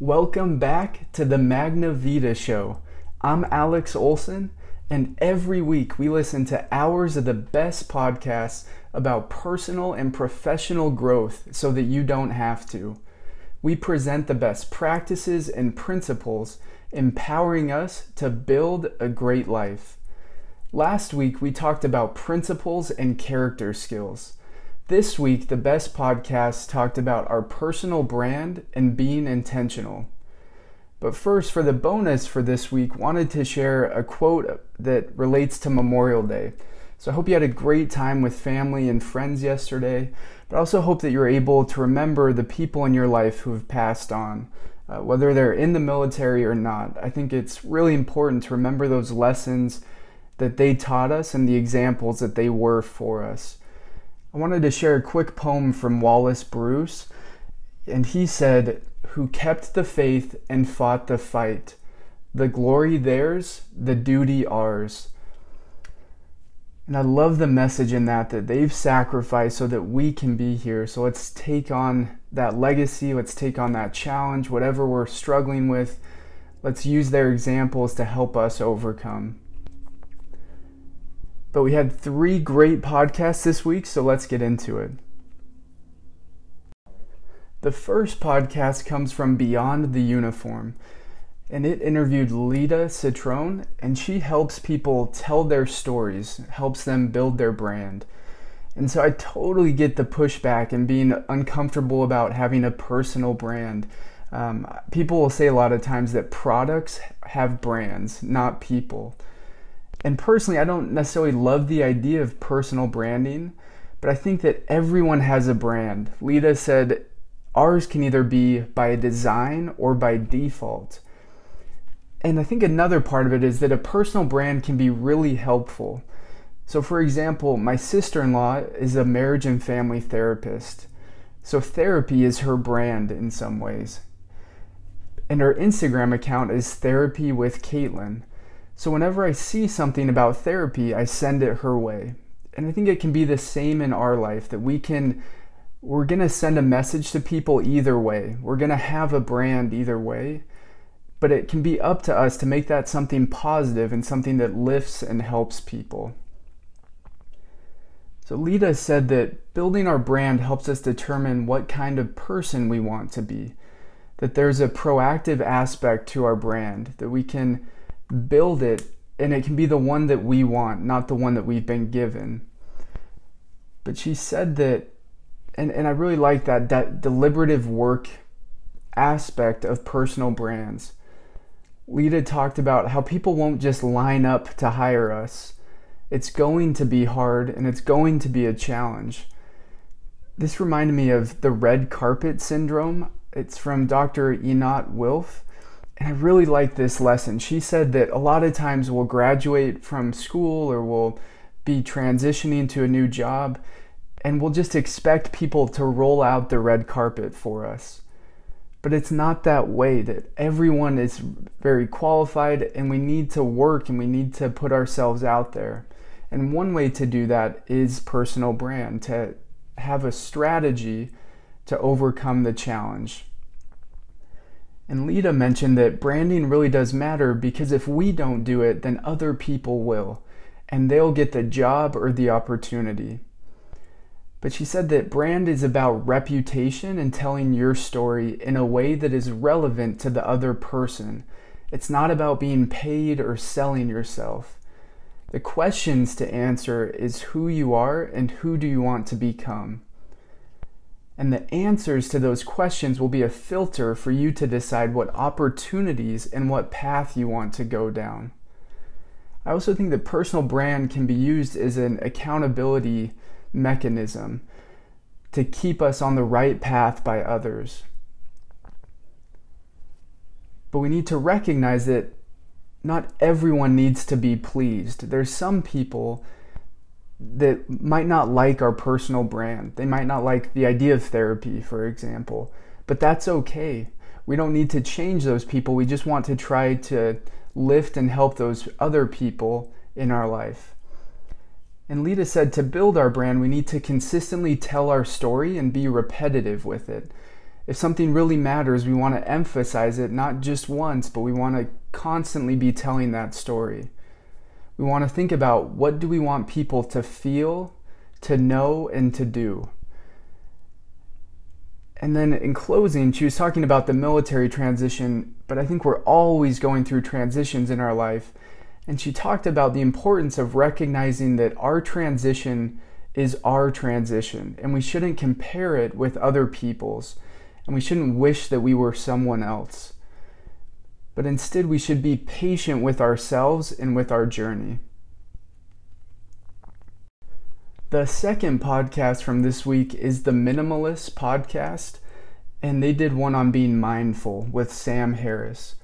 Welcome back to the Magna Vita Show. I'm Alex Olson, and every week we listen to hours of the best podcasts about personal and professional growth so that you don't have to. We present the best practices and principles, empowering us to build a great life. Last week we talked about principles and character skills. This week, the best podcast talked about our personal brand and being intentional. But first, for the bonus for this week, wanted to share a quote that relates to Memorial Day. So I hope you had a great time with family and friends yesterday, but also hope that you're able to remember the people in your life who have passed on, uh, whether they're in the military or not. I think it's really important to remember those lessons that they taught us and the examples that they were for us. I wanted to share a quick poem from Wallace Bruce, and he said, Who kept the faith and fought the fight, the glory theirs, the duty ours. And I love the message in that, that they've sacrificed so that we can be here. So let's take on that legacy, let's take on that challenge, whatever we're struggling with. Let's use their examples to help us overcome. But we had three great podcasts this week, so let's get into it. The first podcast comes from Beyond the Uniform, and it interviewed Lida Citroën, and she helps people tell their stories, helps them build their brand. And so I totally get the pushback and being uncomfortable about having a personal brand. Um, people will say a lot of times that products have brands, not people. And personally, I don't necessarily love the idea of personal branding, but I think that everyone has a brand. Lida said ours can either be by design or by default. And I think another part of it is that a personal brand can be really helpful. So, for example, my sister in law is a marriage and family therapist. So, therapy is her brand in some ways. And her Instagram account is Therapy with Caitlin. So whenever I see something about therapy, I send it her way. And I think it can be the same in our life that we can we're going to send a message to people either way. We're going to have a brand either way. But it can be up to us to make that something positive and something that lifts and helps people. So Lida said that building our brand helps us determine what kind of person we want to be. That there's a proactive aspect to our brand, that we can build it and it can be the one that we want, not the one that we've been given. But she said that, and, and I really like that, that deliberative work aspect of personal brands. Lida talked about how people won't just line up to hire us. It's going to be hard and it's going to be a challenge. This reminded me of the red carpet syndrome. It's from Dr. Einat Wilf and I really like this lesson. She said that a lot of times we'll graduate from school or we'll be transitioning to a new job and we'll just expect people to roll out the red carpet for us. But it's not that way, that everyone is very qualified and we need to work and we need to put ourselves out there. And one way to do that is personal brand, to have a strategy to overcome the challenge. And Lida mentioned that branding really does matter because if we don't do it, then other people will, and they'll get the job or the opportunity. But she said that brand is about reputation and telling your story in a way that is relevant to the other person. It's not about being paid or selling yourself. The questions to answer is who you are and who do you want to become. And the answers to those questions will be a filter for you to decide what opportunities and what path you want to go down. I also think that personal brand can be used as an accountability mechanism to keep us on the right path by others. But we need to recognize that not everyone needs to be pleased. There's some people that might not like our personal brand. They might not like the idea of therapy, for example, but that's okay. We don't need to change those people. We just want to try to lift and help those other people in our life. And Lida said to build our brand, we need to consistently tell our story and be repetitive with it. If something really matters, we want to emphasize it not just once, but we want to constantly be telling that story. We want to think about what do we want people to feel, to know, and to do. And then in closing, she was talking about the military transition, but I think we're always going through transitions in our life. And she talked about the importance of recognizing that our transition is our transition, and we shouldn't compare it with other people's, and we shouldn't wish that we were someone else. But instead, we should be patient with ourselves and with our journey. The second podcast from this week is the Minimalist podcast, and they did one on being mindful with Sam Harris.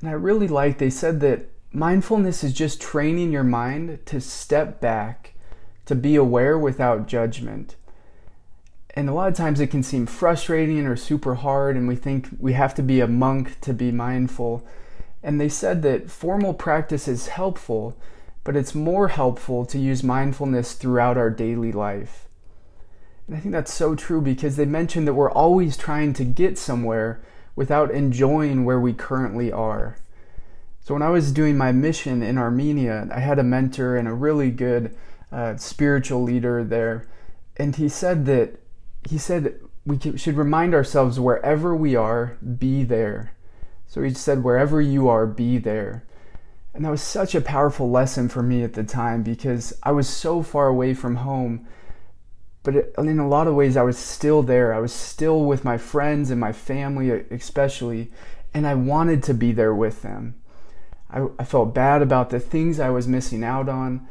And I really liked, they said that mindfulness is just training your mind to step back, to be aware without judgment. And a lot of times it can seem frustrating or super hard, and we think we have to be a monk to be mindful. And they said that formal practice is helpful but it's more helpful to use mindfulness throughout our daily life. And I think that's so true because they mentioned that we're always trying to get somewhere without enjoying where we currently are. So when I was doing my mission in Armenia, I had a mentor and a really good uh, spiritual leader there, and he said that he said we should remind ourselves wherever we are, be there. So he said, wherever you are, be there. And that was such a powerful lesson for me at the time because I was so far away from home. But in a lot of ways, I was still there. I was still with my friends and my family, especially, and I wanted to be there with them. I, I felt bad about the things I was missing out on,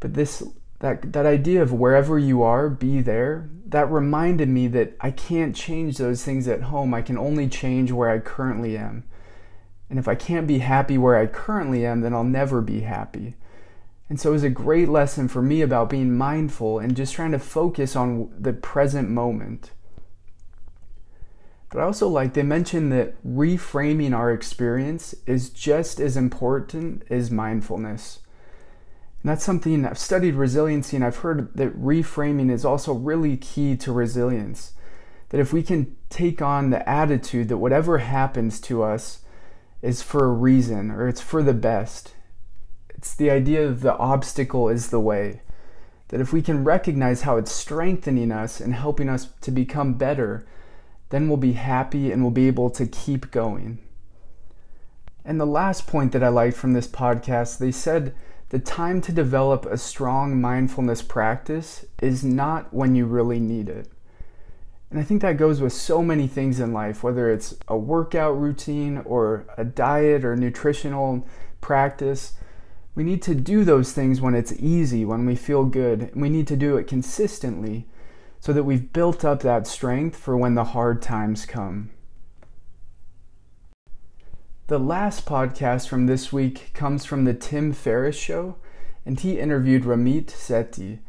but this that that idea of wherever you are, be there. That reminded me that I can't change those things at home. I can only change where I currently am. And if I can't be happy where I currently am, then I'll never be happy. And so it was a great lesson for me about being mindful and just trying to focus on the present moment. But I also like they mentioned that reframing our experience is just as important as mindfulness. And that's something I've studied resiliency and I've heard that reframing is also really key to resilience. That if we can take on the attitude that whatever happens to us, is for a reason or it's for the best. It's the idea of the obstacle is the way. That if we can recognize how it's strengthening us and helping us to become better, then we'll be happy and we'll be able to keep going. And the last point that I liked from this podcast, they said the time to develop a strong mindfulness practice is not when you really need it. And I think that goes with so many things in life, whether it's a workout routine or a diet or nutritional practice. We need to do those things when it's easy, when we feel good. We need to do it consistently so that we've built up that strength for when the hard times come. The last podcast from this week comes from the Tim Ferriss Show, and he interviewed Ramit Sethi.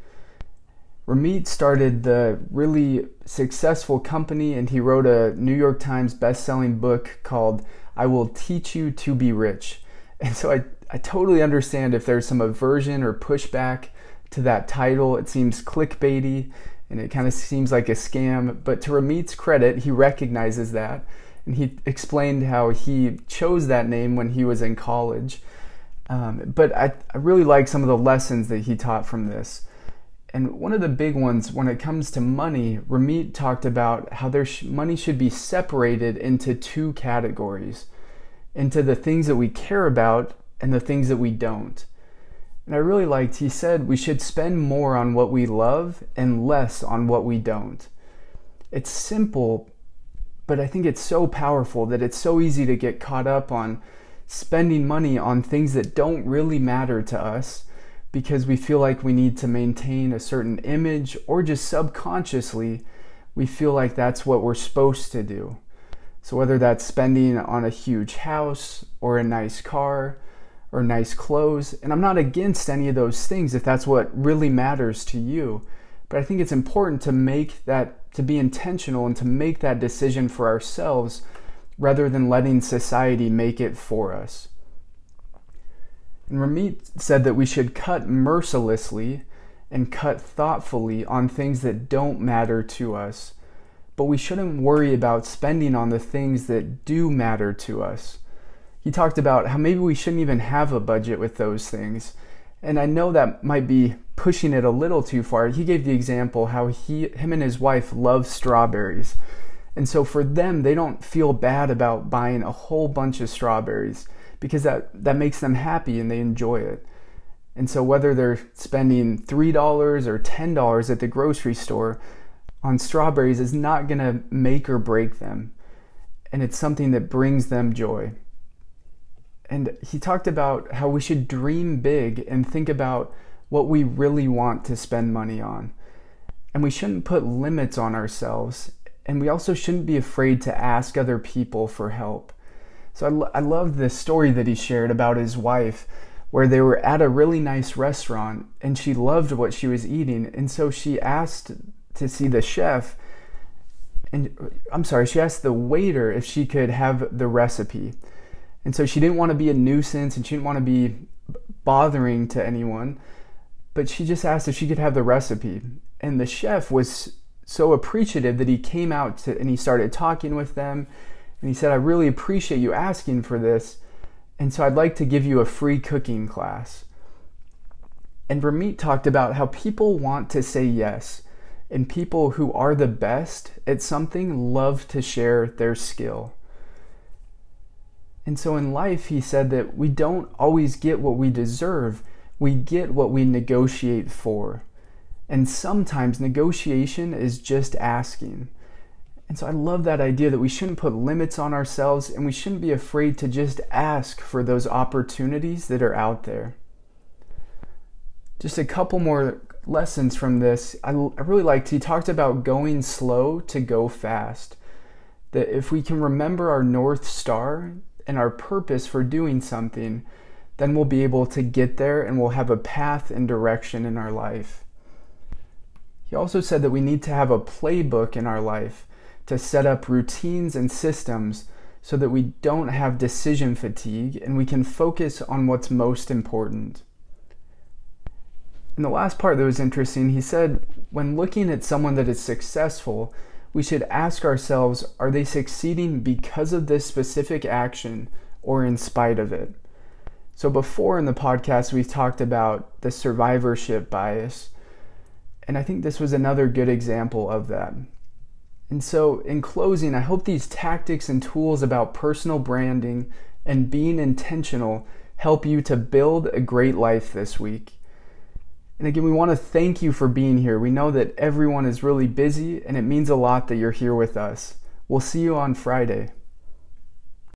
Ramit started the really successful company and he wrote a New York Times best-selling book called I Will Teach You to Be Rich. And so I, I totally understand if there's some aversion or pushback to that title. It seems clickbaity and it kind of seems like a scam. But to Ramit's credit, he recognizes that. And he explained how he chose that name when he was in college. Um, but I, I really like some of the lessons that he taught from this. And one of the big ones when it comes to money, Ramit talked about how their sh- money should be separated into two categories into the things that we care about and the things that we don't. And I really liked, he said we should spend more on what we love and less on what we don't. It's simple, but I think it's so powerful that it's so easy to get caught up on spending money on things that don't really matter to us because we feel like we need to maintain a certain image, or just subconsciously, we feel like that's what we're supposed to do. So, whether that's spending on a huge house, or a nice car, or nice clothes, and I'm not against any of those things if that's what really matters to you. But I think it's important to make that, to be intentional and to make that decision for ourselves rather than letting society make it for us. And Ramit said that we should cut mercilessly and cut thoughtfully on things that don't matter to us, but we shouldn't worry about spending on the things that do matter to us. He talked about how maybe we shouldn't even have a budget with those things. And I know that might be pushing it a little too far. He gave the example how he him and his wife love strawberries. And so for them, they don't feel bad about buying a whole bunch of strawberries because that, that makes them happy and they enjoy it. And so whether they're spending $3 or $10 at the grocery store on strawberries is not going to make or break them. And it's something that brings them joy. And he talked about how we should dream big and think about what we really want to spend money on. And we shouldn't put limits on ourselves and we also shouldn't be afraid to ask other people for help. So I, lo- I love this story that he shared about his wife, where they were at a really nice restaurant and she loved what she was eating. And so she asked to see the chef, and I'm sorry, she asked the waiter if she could have the recipe. And so she didn't want to be a nuisance and she didn't want to be bothering to anyone, but she just asked if she could have the recipe. And the chef was so appreciative that he came out to, and he started talking with them. And he said, I really appreciate you asking for this. And so I'd like to give you a free cooking class. And Ramit talked about how people want to say yes, and people who are the best at something love to share their skill. And so in life, he said that we don't always get what we deserve, we get what we negotiate for. And sometimes negotiation is just asking. And so I love that idea that we shouldn't put limits on ourselves and we shouldn't be afraid to just ask for those opportunities that are out there. Just a couple more lessons from this. I, I really liked, he talked about going slow to go fast. That if we can remember our North Star and our purpose for doing something, then we'll be able to get there and we'll have a path and direction in our life. He also said that we need to have a playbook in our life to set up routines and systems so that we don't have decision fatigue and we can focus on what's most important. In the last part that was interesting, he said when looking at someone that is successful, we should ask ourselves are they succeeding because of this specific action or in spite of it? So, before in the podcast, we've talked about the survivorship bias and I think this was another good example of that. And so, in closing, I hope these tactics and tools about personal branding and being intentional help you to build a great life this week. And again, we want to thank you for being here. We know that everyone is really busy, and it means a lot that you're here with us. We'll see you on Friday.